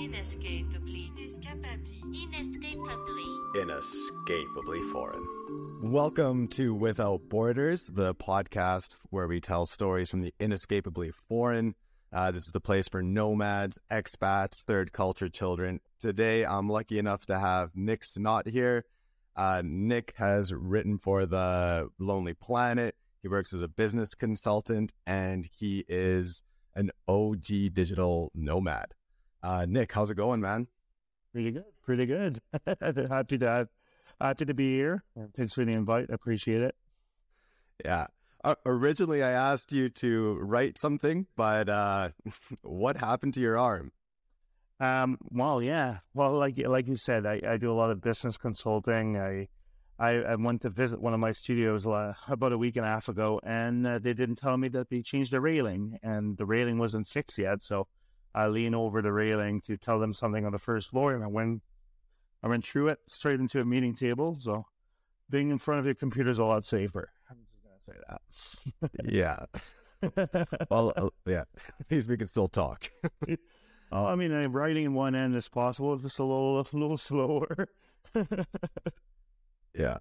Inescapably. Inescapably. Inescapably. Inescapably foreign. Welcome to Without Borders, the podcast where we tell stories from the inescapably foreign. Uh, this is the place for nomads, expats, third culture children. Today, I'm lucky enough to have Nick Synnott here. Uh, Nick has written for the Lonely Planet. He works as a business consultant and he is an OG digital nomad. Uh, Nick, how's it going, man? Pretty good. Pretty good. happy to have, happy to be here. Thanks for the invite. I appreciate it. Yeah. Uh, originally, I asked you to write something, but uh, what happened to your arm? Um, well, yeah. Well, like like you said, I, I do a lot of business consulting. I, I, I went to visit one of my studios uh, about a week and a half ago, and uh, they didn't tell me that they changed the railing, and the railing wasn't fixed yet. So I lean over the railing to tell them something on the first floor, and I went, I went through it straight into a meeting table. So being in front of your computer is a lot safer. I'm just gonna say that. yeah. well, uh, yeah. At least we can still talk. oh, I mean, I'm writing in one end as possible. It's just a little, a little slower. yeah.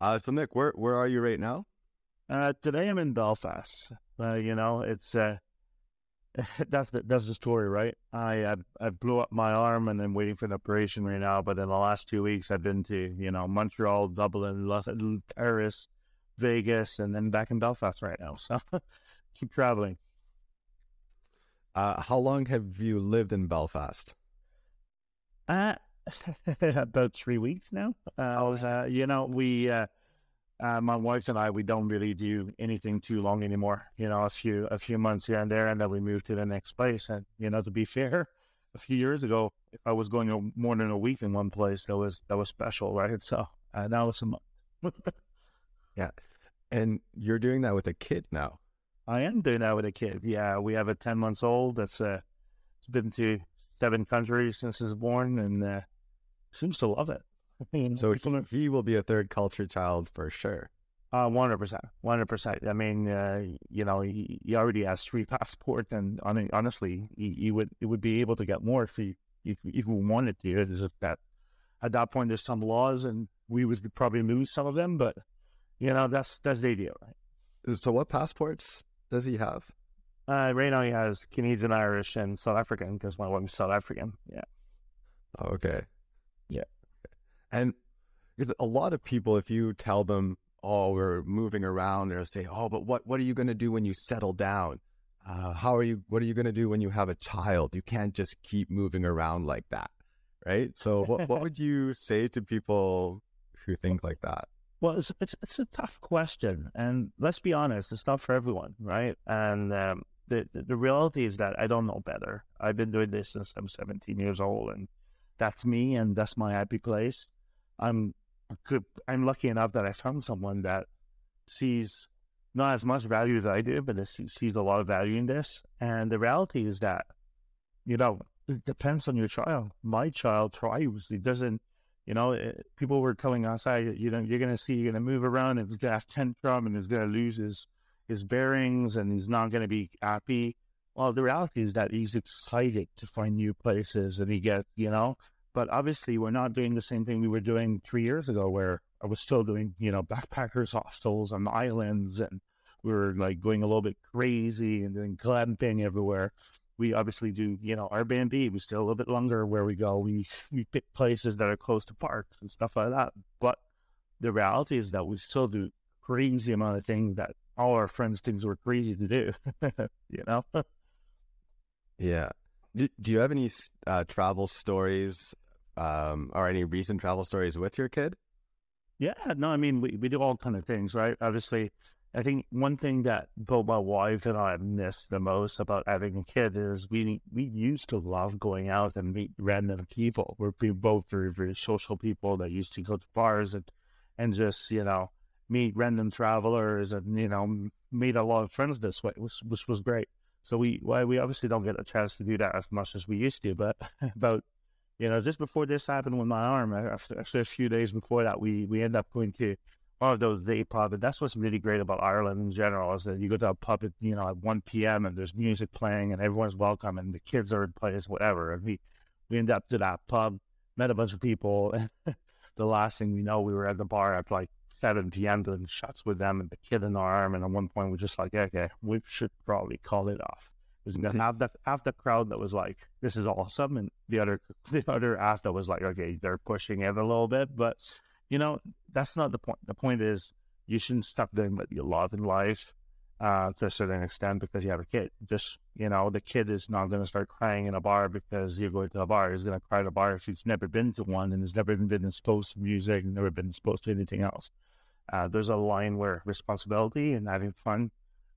Uh, so Nick, where where are you right now? Uh, today I'm in Belfast. Uh, you know, it's uh, that's the, that's the story, right? I, I, I blew up my arm and I'm waiting for an operation right now. But in the last two weeks, I've been to you know Montreal, Dublin, Los, Paris, Vegas, and then back in Belfast right now. So keep traveling. Uh, how long have you lived in Belfast? Uh, about three weeks now. Uh, oh, uh, you know, we uh, uh, my wife and I, we don't really do anything too long anymore. You know, a few a few months here and there, and then we move to the next place. And you know, to be fair, a few years ago, if I was going a, more than a week in one place, that was that was special, right? So uh, now it's a month. yeah, and you're doing that with a kid now. I am doing that with a kid. Yeah, we have a ten months old. That's uh, it's been to seven countries since he's born, and uh, seems to love it. So he, he will be a third culture child for sure. Uh, one hundred percent, one hundred percent. I mean, uh, you know, he, he, already has three passports, and honestly, he, he, would he would be able to get more if he if, if he wanted to. It's just that at that point, there's some laws, and we would probably lose some of them. But you know, that's that's the idea, right? So, what passports does he have? Uh, right now, he has Canadian, Irish, and South African because my wife's South African. Yeah. Okay. And a lot of people, if you tell them, "Oh, we're moving around," they'll say, "Oh, but what what are you going to do when you settle down? Uh, how are you? What are you going to do when you have a child? You can't just keep moving around like that, right?" So, what what would you say to people who think like that? Well, it's, it's it's a tough question, and let's be honest, it's not for everyone, right? And um, the, the the reality is that I don't know better. I've been doing this since I'm 17 years old, and that's me, and that's my happy place. I'm good. I'm lucky enough that I found someone that sees not as much value as I do, but it sees a lot of value in this. And the reality is that, you know, it depends on your child. My child thrives. He doesn't, you know, it, people were telling us, I, you know, you're going to see, you're going to move around and he's going to have tantrum and he's going to lose his, his bearings and he's not going to be happy. Well, the reality is that he's excited to find new places and he gets, you know, but obviously, we're not doing the same thing we were doing three years ago, where I was still doing, you know, backpackers hostels on the islands, and we were like going a little bit crazy and doing glamping everywhere. We obviously do, you know, Airbnb. We stay a little bit longer where we go. We we pick places that are close to parks and stuff like that. But the reality is that we still do crazy amount of things that all our friends think we're crazy to do. you know. Yeah. Do, do you have any uh, travel stories um, or any recent travel stories with your kid? Yeah, no, I mean, we, we do all kind of things, right? Obviously, I think one thing that both my wife and I miss the most about having a kid is we we used to love going out and meet random people. We're both very very social people that used to go to bars and and just you know meet random travelers and you know meet a lot of friends this way, which which was great. So we well, we obviously don't get a chance to do that as much as we used to, but about you know, just before this happened with my arm, after a few days before that, we we end up going to one of those day pub, and that's what's really great about Ireland in general is that you go to a pub at you know at one p.m. and there's music playing and everyone's welcome and the kids are in place, whatever. And we we ended up to that pub, met a bunch of people. the last thing we know, we were at the bar at like 7 p.m. doing shots with them and the kid in our arm. And at one point, we're just like, okay, we should probably call it off. Because we have the half the crowd that was like, "This is awesome," and the other the other half that was like, "Okay, they're pushing it a little bit." But you know, that's not the point. The point is, you shouldn't stop doing what you love in life uh, to a certain extent because you have a kid. Just, you know, the kid is not going to start crying in a bar because you're going to a bar. He's going to cry at a bar if he's never been to one and has never even been exposed to music, never been exposed to anything else. Uh, there's a line where responsibility and having fun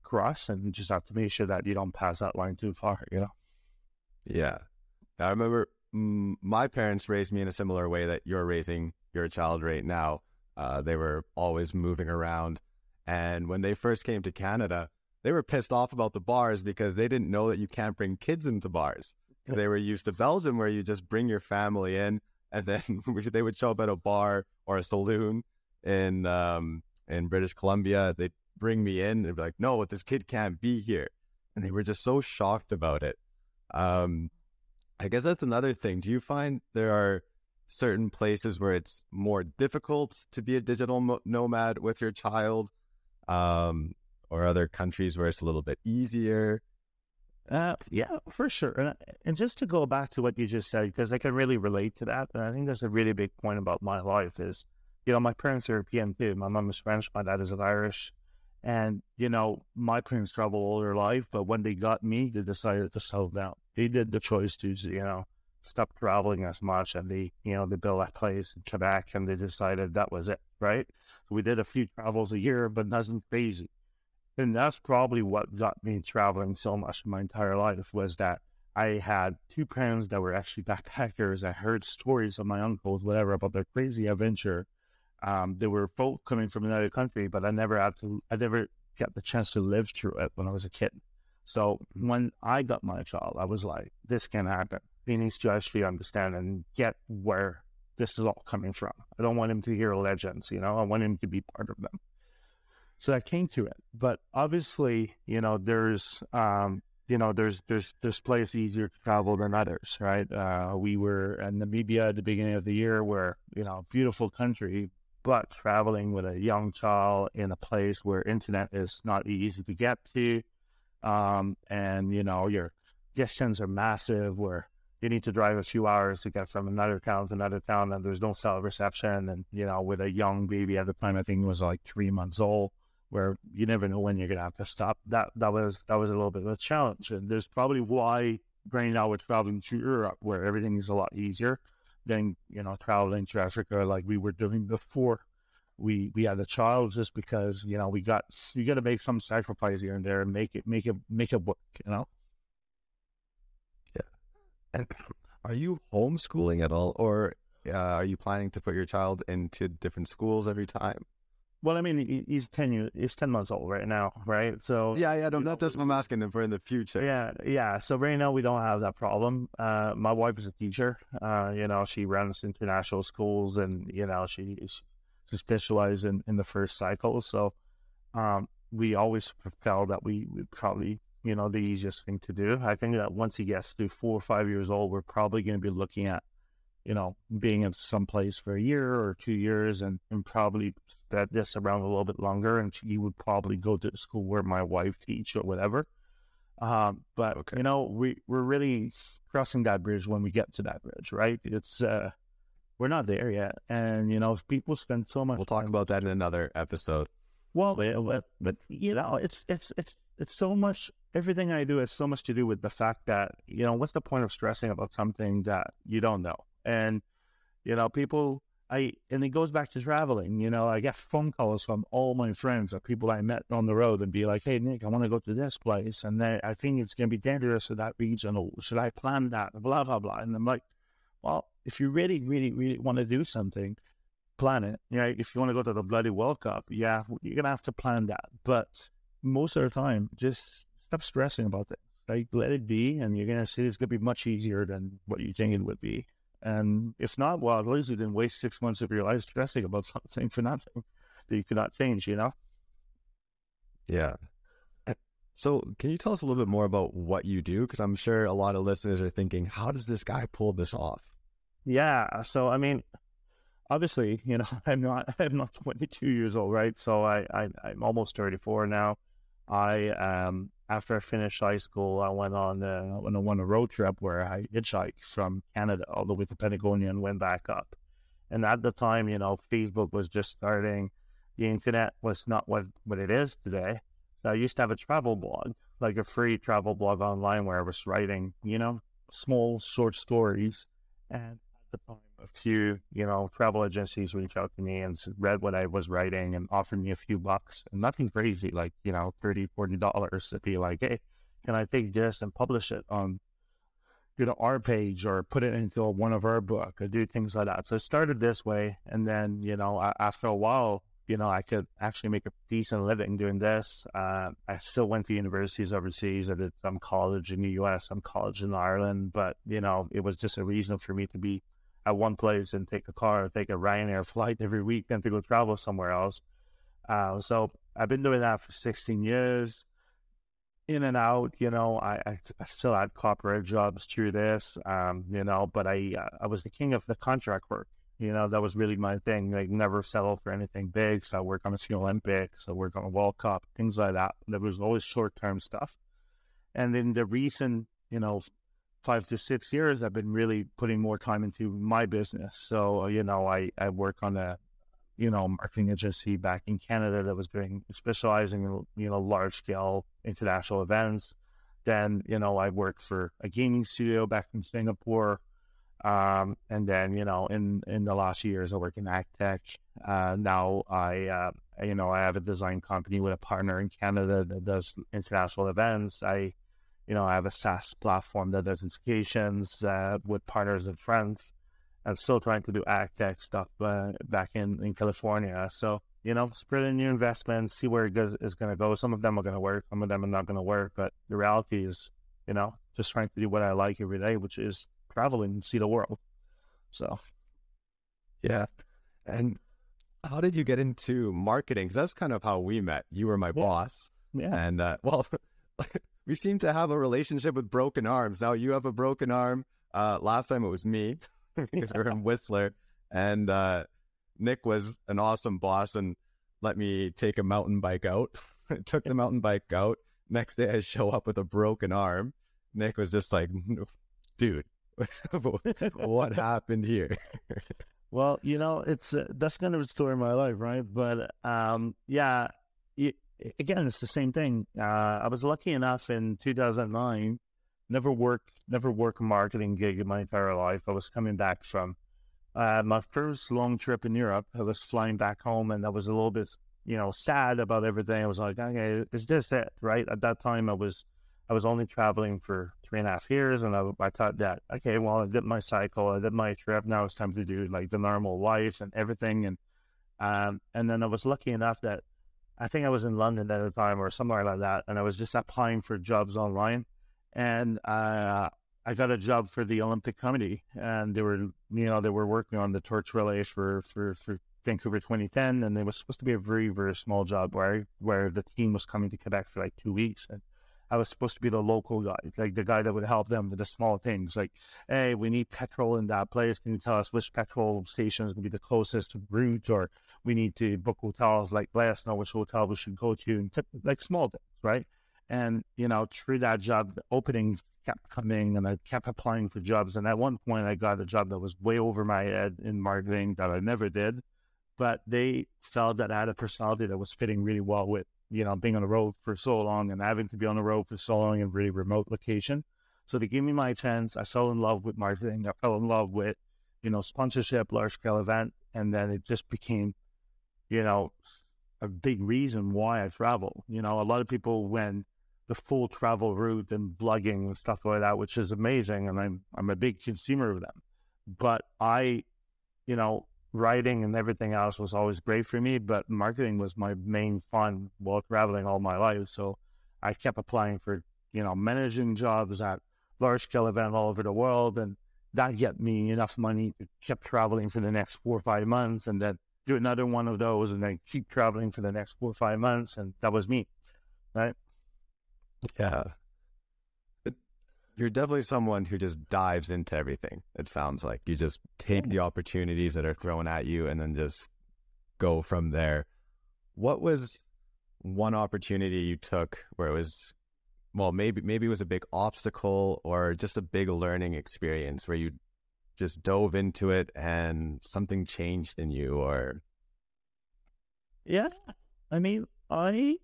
cross, and just have to make sure that you don't pass that line too far, you know? Yeah. I remember my parents raised me in a similar way that you're raising your child right now. Uh, they were always moving around. And when they first came to Canada, they were pissed off about the bars because they didn't know that you can't bring kids into bars. They were used to Belgium where you just bring your family in and then they would show up at a bar or a saloon in um, in British Columbia. They'd bring me in and be like, no, this kid can't be here. And they were just so shocked about it. Um, I guess that's another thing. Do you find there are certain places where it's more difficult to be a digital mo- nomad with your child, um, or other countries where it's a little bit easier? Uh, yeah, for sure. And, and just to go back to what you just said, because I can really relate to that. And I think that's a really big point about my life is, you know, my parents are European too. My mom is French, my dad is Irish. And, you know, my parents traveled all their life, but when they got me, they decided to settle down. They did the choice to, you know, stop traveling as much and they, you know, they built a place in Quebec and they decided that was it, right? We did a few travels a year, but nothing crazy. And that's probably what got me traveling so much in my entire life was that I had two parents that were actually backpackers. I heard stories of my uncles, whatever, about their crazy adventure. Um, they were both coming from another country, but I never had to, I never got the chance to live through it when I was a kid. So when I got my child, I was like, this can happen he needs to actually understand and get where this is all coming from. I don't want him to hear legends, you know, I want him to be part of them. So that came to it. But obviously, you know, there's um, you know, there's there's there's places easier to travel than others, right? Uh, we were in Namibia at the beginning of the year where, you know, beautiful country, but traveling with a young child in a place where internet is not easy to get to. Um, and you know, your distance are massive where you need to drive a few hours to get from another town to another town, and there's no cell reception. And you know, with a young baby at the time, I think it was like three months old, where you never know when you're gonna have to stop. That that was that was a little bit of a challenge, and there's probably why right now we're traveling to Europe, where everything is a lot easier than you know traveling to Africa like we were doing before we we had a child just because you know we got you got to make some sacrifice here and there and make it make it make it work you know yeah and are you homeschooling at all, or uh, are you planning to put your child into different schools every time? Well, I mean, he's ten years, he's ten months old right now, right? So yeah, yeah, no, that, that's what I'm asking him for in the future. Yeah, yeah. So right now we don't have that problem. Uh, my wife is a teacher. Uh, you know, she runs international schools, and you know, she she specializes in in the first cycle. So, um, we always felt that we would probably you know, the easiest thing to do. I think that once he gets to four or five years old, we're probably going to be looking at, you know, being in some place for a year or two years and, and probably spread this around a little bit longer. And he would probably go to the school where my wife teach or whatever. Um, but okay. you know, we we're really crossing that bridge when we get to that bridge, right? It's uh, we're not there yet, and you know, people spend so much. We'll talk about that in another episode. Well, but, but you know, it's it's it's it's so much everything I do has so much to do with the fact that, you know, what's the point of stressing about something that you don't know? And, you know, people, I, and it goes back to traveling, you know, I get phone calls from all my friends or people I met on the road and be like, hey, Nick, I want to go to this place. And then I think it's going to be dangerous for that region. Should I plan that? Blah, blah, blah. And I'm like, well, if you really, really, really want to do something, plan it. Yeah. If you want to go to the bloody World Cup, yeah, you're going to have to plan that. But most of the time, just stop stressing about it. Right? Let it be, and you're gonna see it's gonna be much easier than what you think it would be. And if not, well, at least you didn't waste six months of your life stressing about something for nothing that you could not change. You know? Yeah. So, can you tell us a little bit more about what you do? Because I'm sure a lot of listeners are thinking, how does this guy pull this off? Yeah. So, I mean, obviously, you know, I'm not I'm not 22 years old, right? So I, I I'm almost 34 now. I um after I finished high school, I went on uh, went on a road trip where I hitchhiked from Canada all the way to Patagonia and went back up. And at the time, you know, Facebook was just starting. The internet was not what what it is today. So I used to have a travel blog, like a free travel blog online where I was writing, you know, small short stories. And the time, a few, you know, travel agencies reached out to me and read what I was writing and offered me a few bucks. And nothing crazy, like, you know, 30 $40 to be like, hey, can I take this and publish it on you know our page or put it into one of our book or do things like that. So it started this way, and then you know after a while, you know I could actually make a decent living doing this. Uh, I still went to universities overseas. I did some college in the U.S., some college in Ireland, but you know it was just a reason for me to be at one place and take a car, take a Ryanair flight every week, and to go travel somewhere else. Uh, so I've been doing that for 16 years, in and out. You know, I, I, I still had corporate jobs through this. Um, you know, but I uh, I was the king of the contract work. You know, that was really my thing. Like, never settle for anything big. So I work on the Olympics, I work on a World Cup, things like that. There was always short term stuff. And then the recent, you know, five to six years, I've been really putting more time into my business. So, uh, you know, I, I work on a, you know, marketing agency back in Canada that was doing specializing in, you know, large scale international events. Then, you know, I worked for a gaming studio back in Singapore. Um, and then, you know, in, in the last years, I work in AgTech. Uh, now I, uh, you know, I have a design company with a partner in Canada that does international events. I, you know, I have a SaaS platform that does integrations uh, with partners and friends. and still trying to do AgTech stuff uh, back in, in California. So, you know, spreading new investments, see where it goes, is going to go. Some of them are going to work, some of them are not going to work. But the reality is, you know, just trying to do what I like every day, which is travel and see the world. So, yeah. And how did you get into marketing? Because that's kind of how we met. You were my yeah. boss. Yeah. And, uh, well, we seem to have a relationship with broken arms. Now you have a broken arm. Uh, last time it was me because we're in Whistler, and uh, Nick was an awesome boss and let me take a mountain bike out. Took the mountain bike out. Next day, I show up with a broken arm. Nick was just like, "Dude, what happened here?" well, you know, it's uh, that's kind of a story of my life, right? But um, yeah, again, it's the same thing. Uh, I was lucky enough in 2009, never worked, never worked a marketing gig in my entire life. I was coming back from uh, my first long trip in Europe. I was flying back home, and I was a little bit, you know, sad about everything. I was like, okay, is this it? Right at that time, I was, I was only traveling for three and a half years, and I, I thought that, okay, well, I did my cycle, I did my trip. Now it's time to do like the normal life and everything, and um, and then I was lucky enough that I think I was in London at the time or somewhere like that, and I was just applying for jobs online, and uh, I got a job for the Olympic Committee, and they were, you know, they were working on the torch relays for for for Vancouver 2010, and it was supposed to be a very very small job where where the team was coming to Quebec for like two weeks, and I was supposed to be the local guy, like the guy that would help them with the small things, like, hey, we need petrol in that place. Can you tell us which petrol station is going to be the closest route, or we need to book hotels, like let us know which hotel we should go to, and t- like small things, right? And you know, through that job, the openings kept coming, and I kept applying for jobs. And at one point, I got a job that was way over my head in marketing that I never did, but they felt that I had a personality that was fitting really well with you know, being on the road for so long and having to be on the road for so long in a really remote location. So they gave me my chance. I fell in love with marketing. I fell in love with, you know, sponsorship, large scale event. And then it just became, you know, a big reason why I travel. You know, a lot of people went the full travel route and blogging and stuff like that, which is amazing. And I'm, I'm a big consumer of them. But I, you know, writing and everything else was always great for me, but marketing was my main fun while traveling all my life. So I kept applying for, you know, managing jobs at large scale events all over the world. And that get me enough money to keep traveling for the next four or five months and then do another one of those and then keep traveling for the next four or five months. And that was me. Right. Yeah. You're definitely someone who just dives into everything. It sounds like you just take the opportunities that are thrown at you and then just go from there. What was one opportunity you took where it was well maybe maybe it was a big obstacle or just a big learning experience where you just dove into it and something changed in you or yeah i mean i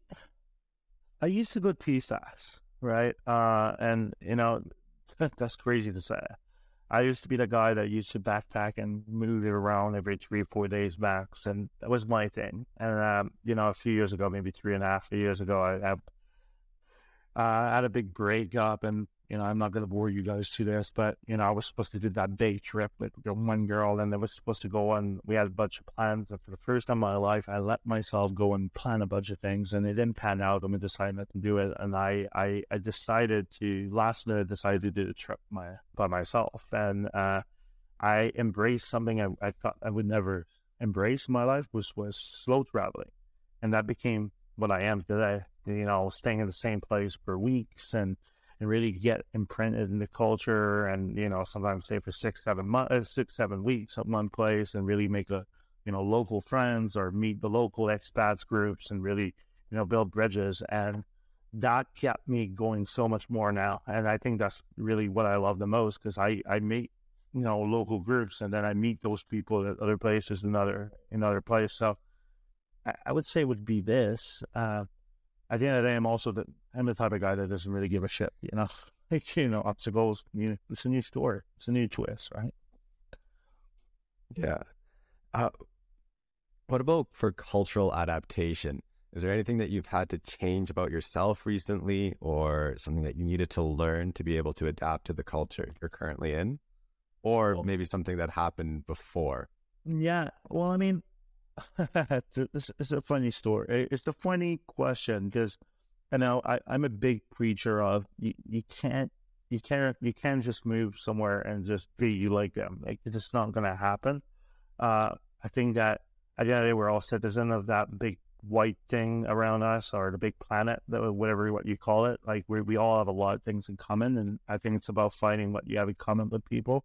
i used to go to PSAS, right uh and you know that's crazy to say I used to be the guy that used to backpack and move it around every three four days max, and that was my thing. And um, you know, a few years ago, maybe three and a half years ago, I, I uh, had a big breakup, and you know, I'm not going to bore you guys to this, but you know, I was supposed to do that day trip with one girl, and I was supposed to go on. We had a bunch of plans, and for the first time in my life, I let myself go and plan a bunch of things, and it didn't pan out. And we decided not to do it, and I, I, I decided to last minute decided to do the trip my by myself, and uh, I embraced something I, I thought I would never embrace in my life, was was slow traveling, and that became what I am today. You know, staying in the same place for weeks and and really get imprinted in the culture and you know sometimes stay for six seven months uh, six seven weeks at one place and really make a you know local friends or meet the local expats groups and really you know build bridges. And that kept me going so much more now. And i think that's really what i love the most because i i meet you know local groups and then i meet those people at other places in other in other places so i, I would say would be this uh, at the end of the day, I'm also the I'm the type of guy that doesn't really give a shit. You know, like, you know, obstacles. You know, it's a new story. It's a new twist, right? Yeah. Uh, what about for cultural adaptation? Is there anything that you've had to change about yourself recently, or something that you needed to learn to be able to adapt to the culture you're currently in, or maybe something that happened before? Yeah. Well, I mean, it's, it's a funny story. It's a funny question because you know I, I'm a big preacher of you, you can't you can't you can't just move somewhere and just be you like them. Like it's just not gonna happen. Uh, I think that at the end of the day we're all citizens of that big white thing around us or the big planet that whatever what you call it. Like we we all have a lot of things in common, and I think it's about finding what you have in common with people,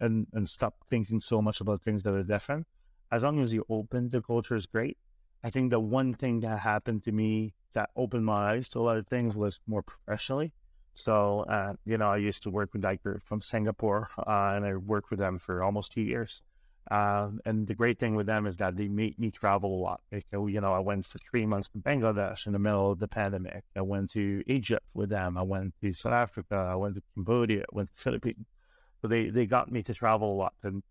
and and stop thinking so much about things that are different as long as you're open to culture is great. I think the one thing that happened to me that opened my eyes to a lot of things was more professionally. So, uh, you know, I used to work with that group from Singapore, uh, and I worked with them for almost two years. Uh, and the great thing with them is that they make me travel a lot. Like, you know, I went for three months to Bangladesh in the middle of the pandemic. I went to Egypt with them. I went to South Africa. I went to Cambodia. I went to Philippines. So they, they got me to travel a lot. And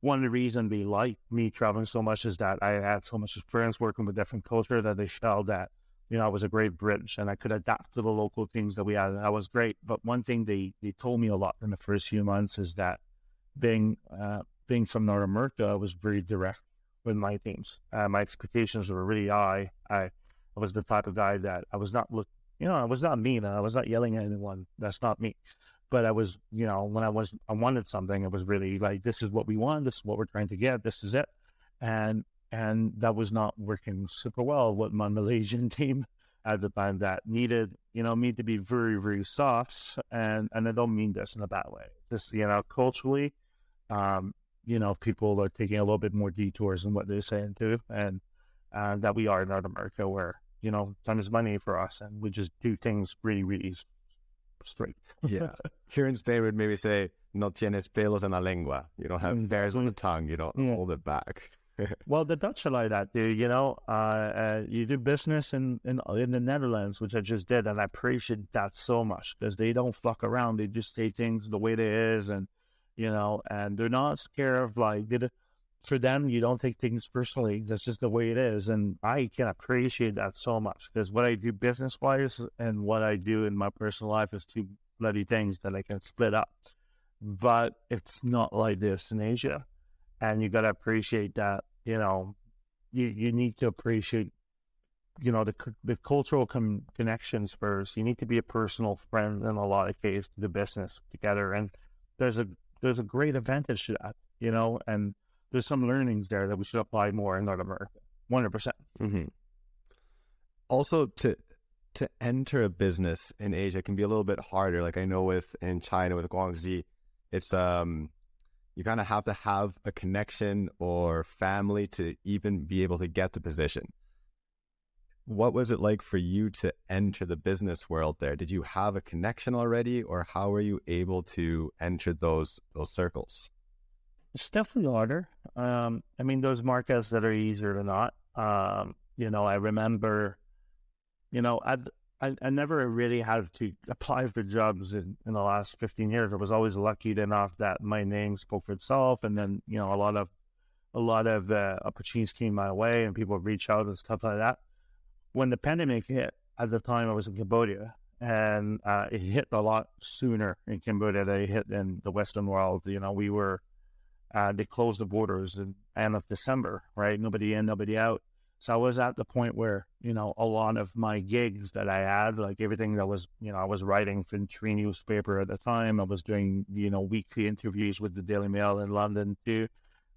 one of the reasons they like me traveling so much is that I had so much experience working with different culture that they felt that, you know, I was a great bridge and I could adapt to the local things that we had. That was great. But one thing they, they told me a lot in the first few months is that being, uh, being from North America, I was very direct with my teams. Uh, my expectations were really high. I, I was the type of guy that I was not look, you know, I was not mean. I was not yelling at anyone. That's not me but I was, you know, when I was, I wanted something, it was really like, this is what we want. This is what we're trying to get. This is it. And, and that was not working super well with my Malaysian team at the time that needed, you know, me to be very, very soft. And, and I don't mean this in a bad way. This, you know, culturally, um, you know, people are taking a little bit more detours in what they're saying too. And, and that we are in North America where, you know, time is money for us and we just do things really, really straight. yeah. Here in Spain, would maybe say, no tienes pelos en la lengua. You don't have mm, hairs on the tongue. You don't yeah. hold it back. well, the Dutch are like that, dude. You know, uh, uh, you do business in, in in the Netherlands, which I just did, and I appreciate that so much because they don't fuck around. They just say things the way they is, and you know, and they're not scared of like did for them, you don't take things personally. That's just the way it is. And I can appreciate that so much because what I do business wise and what I do in my personal life is two bloody things that I can split up. But it's not like this in Asia. And you got to appreciate that, you know, you, you need to appreciate, you know, the, the cultural com- connections first. You need to be a personal friend in a lot of cases to the business together. And there's a, there's a great advantage to that, you know, and, there's some learnings there that we should apply more in North America. 100%. percent mm hmm Also, to to enter a business in Asia can be a little bit harder. Like I know with in China with guanxi, it's um you kind of have to have a connection or family to even be able to get the position. What was it like for you to enter the business world there? Did you have a connection already or how were you able to enter those those circles? It's definitely harder. Um, I mean, those markets that are easier to not. Um, you know, I remember, you know, I, I, I never really had to apply for jobs in, in the last 15 years. I was always lucky enough that my name spoke for itself. And then, you know, a lot of, a lot of uh, opportunities came my way and people reach out and stuff like that. When the pandemic hit, at the time I was in Cambodia, and uh, it hit a lot sooner in Cambodia than it hit in the Western world. You know, we were uh, they closed the borders in end of December, right? Nobody in, nobody out. So I was at the point where, you know, a lot of my gigs that I had, like everything that was, you know, I was writing for Tree newspaper at the time. I was doing, you know, weekly interviews with the Daily Mail in London too.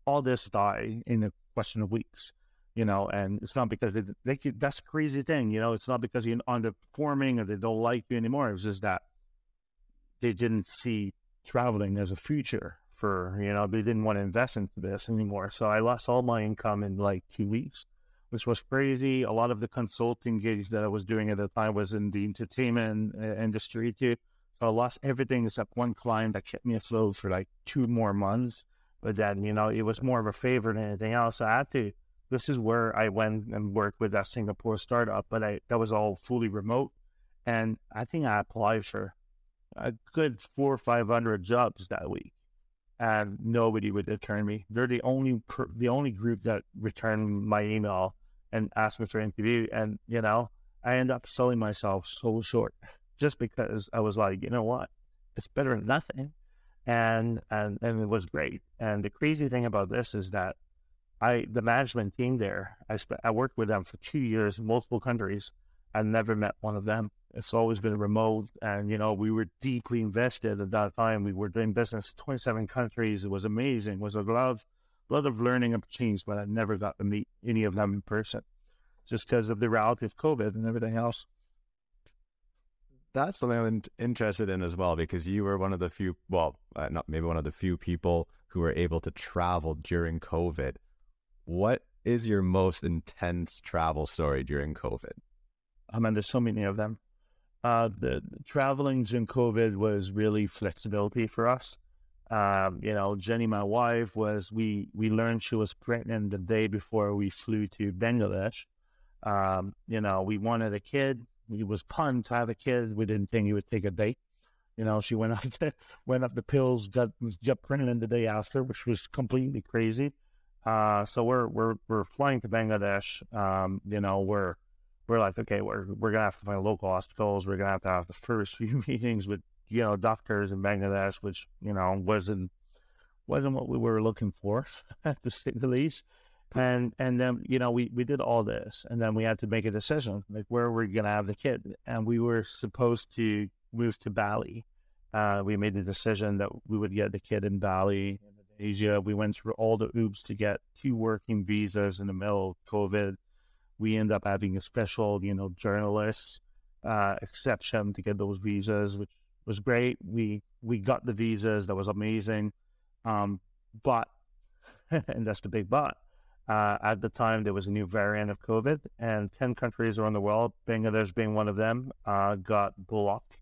All this died in a question of weeks, you know, and it's not because they, they that's a crazy thing, you know, it's not because you're underperforming or they don't like you anymore. It was just that they didn't see traveling as a future for, you know, they didn't want to invest into this anymore. So I lost all my income in like two weeks, which was crazy. A lot of the consulting gigs that I was doing at the time was in the entertainment uh, industry too. So I lost everything except one client that kept me afloat for like two more months. But then, you know, it was more of a favor than anything else. I had to, this is where I went and worked with that Singapore startup, but I, that was all fully remote. And I think I applied for a good four or 500 jobs that week and nobody would return me. They're the only the only group that returned my email and asked me for an interview. And you know, I ended up selling myself so short just because I was like, you know what, it's better than nothing, and and and it was great. And the crazy thing about this is that I the management team there, I sp- I worked with them for two years in multiple countries. I never met one of them. It's always been remote, and you know we were deeply invested at that time. We were doing business in 27 countries. It was amazing. It was a of, lot of learning opportunities, but I never got to meet any of them in person, just because of the reality of COVID and everything else. That's something I'm interested in as well, because you were one of the few, well, uh, not maybe one of the few people who were able to travel during COVID. What is your most intense travel story during COVID? I mean, there's so many of them. Uh, the, the traveling during COVID was really flexibility for us. Um, you know, Jenny, my wife, was we we learned she was pregnant the day before we flew to Bangladesh. Um, you know, we wanted a kid. It was pumped to have a kid. We didn't think he would take a date. You know, she went up the, went up the pills, got got pregnant the day after, which was completely crazy. Uh, so we're we're we're flying to Bangladesh. Um, you know, we're we're like, okay, we're we're gonna have to find local hospitals. We're gonna have to have the first few meetings with you know doctors in Bangladesh, which you know wasn't wasn't what we were looking for, say the least. And and then you know we we did all this, and then we had to make a decision like where we're gonna have the kid, and we were supposed to move to Bali. Uh, we made the decision that we would get the kid in Bali, Indonesia. We went through all the oops to get two working visas in the middle of COVID we end up having a special, you know, journalist uh, exception to get those visas, which was great. We we got the visas. That was amazing. Um, but and that's the big but. Uh, at the time, there was a new variant of COVID, and ten countries around the world, Bangladesh being one of them, uh, got blocked,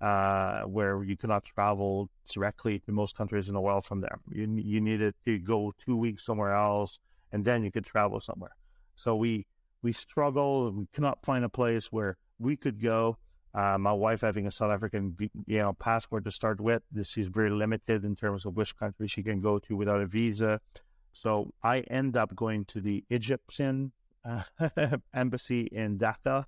uh, where you cannot travel directly to most countries in the world from there. You you needed to go two weeks somewhere else, and then you could travel somewhere. So we we struggle. We cannot find a place where we could go. Uh, my wife having a South African, you know, passport to start with, this is very limited in terms of which country she can go to without a visa. So I end up going to the Egyptian uh, embassy in Dhaka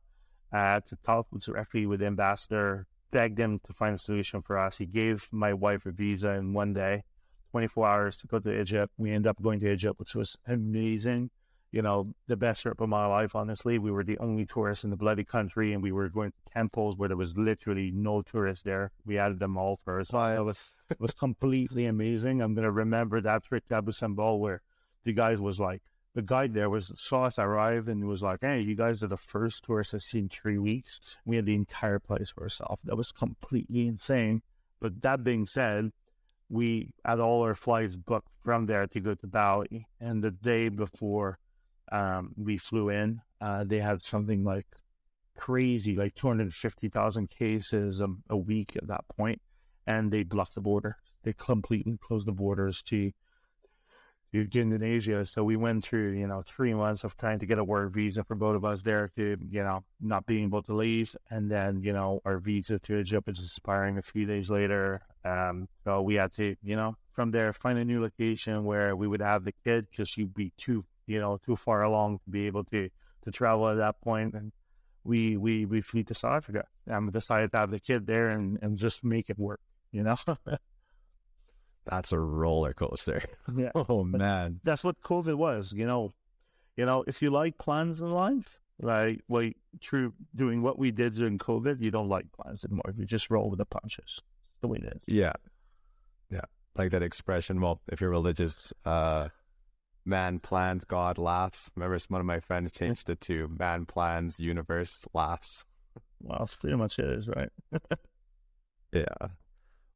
uh, to talk directly with the ambassador, begged him to find a solution for us. He gave my wife a visa in one day, 24 hours to go to Egypt. We end up going to Egypt, which was amazing you know, the best trip of my life, honestly. We were the only tourists in the bloody country and we were going to temples where there was literally no tourists there. We added them all first. So it was it was completely amazing. I'm gonna remember that trip to Abu Simbel where the guys was like the guide there was saw us arrive and was like, "Hey, you guys are the first tourists I've seen three weeks. We had the entire place for ourselves. That was completely insane." But that being said, we had all our flights booked from there to go to Bali, and the day before um, we flew in, uh, they had something like crazy, like 250,000 cases a, a week at that point, and they blocked the border. They completely closed the borders to to Indonesia. So we went through, you know, three months of trying to get a work visa for both of us there to, you know, not being able to leave. And then, you know, our visa to Egypt is expiring a few days later. Um, so we had to, you know, from there find a new location where we would have the kid because she'd be too, you know, too far along to be able to to travel at that. And we we we flew to South Africa and decided to have the kid there and, and just make it work, you know. That's a roller coaster. Yeah. Oh man. That's what COVID was, you know. You know, if you like plans in life, like like through doing what we did during COVID, you don't like plans anymore. You just roll with the punches. The way it is. Yeah. Yeah. Like that expression. Well, if you're religious, uh, man plans, God laughs. Remember, one of my friends changed it to man plans, universe laughs. Well, that's pretty much it is, right? yeah.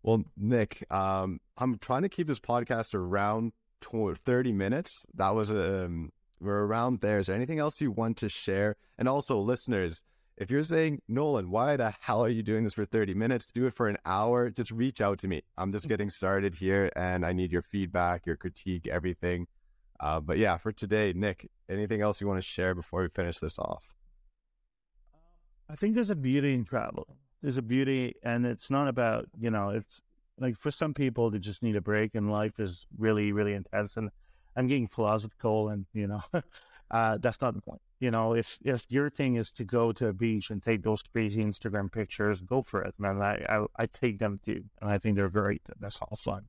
Well, Nick, um, I'm trying to keep this podcast around 30 minutes. That was um, we're around there. Is there anything else you want to share? And also, listeners, if you're saying Nolan, why the hell are you doing this for 30 minutes? Do it for an hour. Just reach out to me. I'm just getting started here, and I need your feedback, your critique, everything. Uh, but yeah, for today, Nick, anything else you want to share before we finish this off? I think there's a beauty in travel there's a beauty, and it's not about you know it's like for some people they just need a break, and life is really really intense. And I'm getting philosophical, and you know uh, that's not the point. You know, if if your thing is to go to a beach and take those crazy Instagram pictures, go for it, man. I I, I take them too, and I think they're great. That's all fun.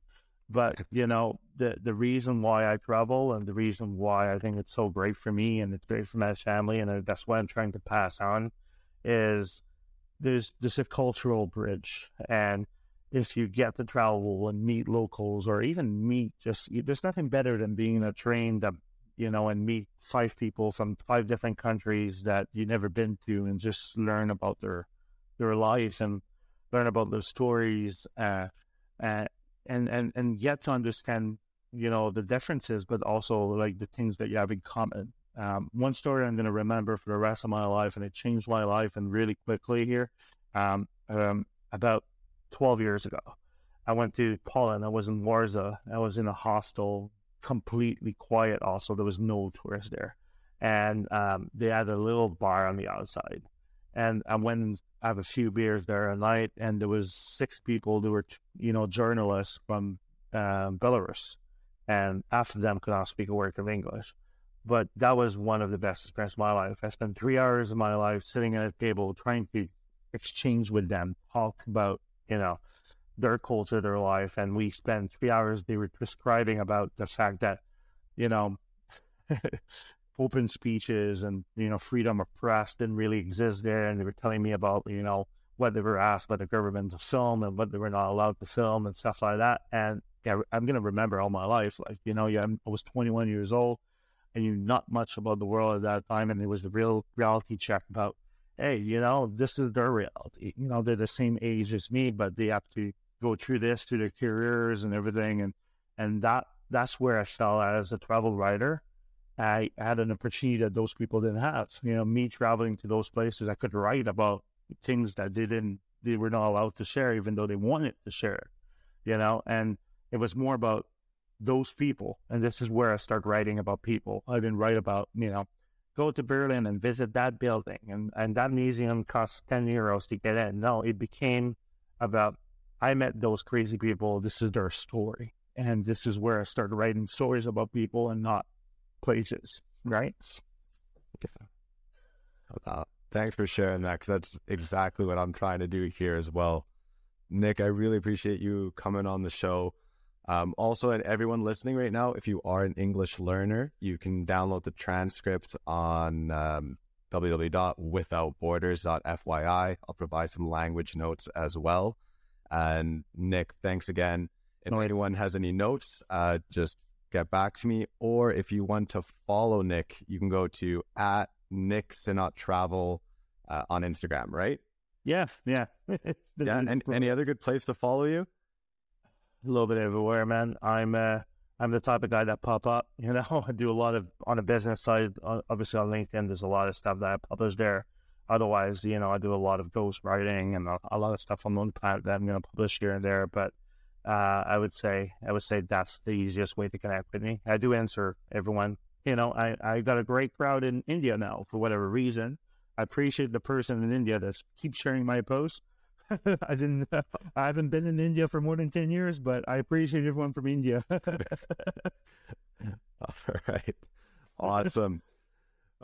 But you know, the the reason why I travel and the reason why I think it's so great for me and it's great for my family, and that's what I'm trying to pass on, is there's there's a cultural bridge, and if you get to travel and meet locals or even meet just there's nothing better than being in a train that you know and meet five people from five different countries that you never been to and just learn about their their lives and learn about their stories uh, uh, and and and get to understand you know the differences but also like the things that you have in common um, one story I'm going to remember for the rest of my life, and it changed my life and really quickly here. Um, um, about 12 years ago, I went to Poland. I was in Warsaw. I was in a hostel, completely quiet. Also, there was no tourists there, and um, they had a little bar on the outside. And I went and have a few beers there a night, and there was six people. They were, you know, journalists from uh, Belarus, and half of them could not speak a word of English but that was one of the best experiences of my life. I spent three hours of my life sitting at a table trying to exchange with them, talk about, you know, their culture, their life. And we spent three hours, they were describing about the fact that, you know, open speeches and, you know, freedom of press didn't really exist there. And they were telling me about, you know, what they were asked by the government to film and what they were not allowed to film and stuff like that. And yeah, I'm going to remember all my life. Like, you know, yeah, I was 21 years old and knew not much about the world at that time. And it was the real reality check about, hey, you know, this is their reality. You know, they're the same age as me, but they have to go through this to their careers and everything. And and that that's where I felt as a travel writer. I had an opportunity that those people didn't have. You know, me traveling to those places, I could write about things that they didn't, they were not allowed to share, even though they wanted to share. You know, and it was more about those people. And this is where I start writing about people. I didn't write about, you know, go to Berlin and visit that building and, and that museum costs 10 euros to get in. No, it became about, I met those crazy people. This is their story. And this is where I started writing stories about people and not places, right? Uh, thanks for sharing that because that's exactly what I'm trying to do here as well. Nick, I really appreciate you coming on the show. Um, also, and everyone listening right now, if you are an English learner, you can download the transcript on um, www.withoutborders.fyi. I'll provide some language notes as well. And Nick, thanks again. If anyone has any notes, uh, just get back to me. Or if you want to follow Nick, you can go to at Nick Synnott Travel uh, on Instagram, right? Yeah, yeah. yeah, and any other good place to follow you? A little bit everywhere, man. I'm uh, I'm the type of guy that pop up. You know, I do a lot of on the business side. Obviously, on LinkedIn, there's a lot of stuff that I publish there. Otherwise, you know, I do a lot of ghost writing and a, a lot of stuff on Notepad that I'm going to publish here and there. But uh, I would say I would say that's the easiest way to connect with me. I do answer everyone. You know, I, I got a great crowd in India now for whatever reason. I appreciate the person in India that keeps sharing my posts. I didn't. I haven't been in India for more than ten years, but I appreciate everyone from India. All right, awesome.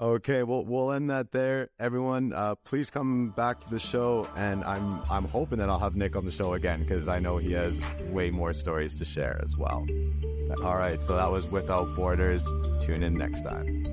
Okay, well we'll end that there. Everyone, uh, please come back to the show, and I'm I'm hoping that I'll have Nick on the show again because I know he has way more stories to share as well. All right, so that was Without Borders. Tune in next time.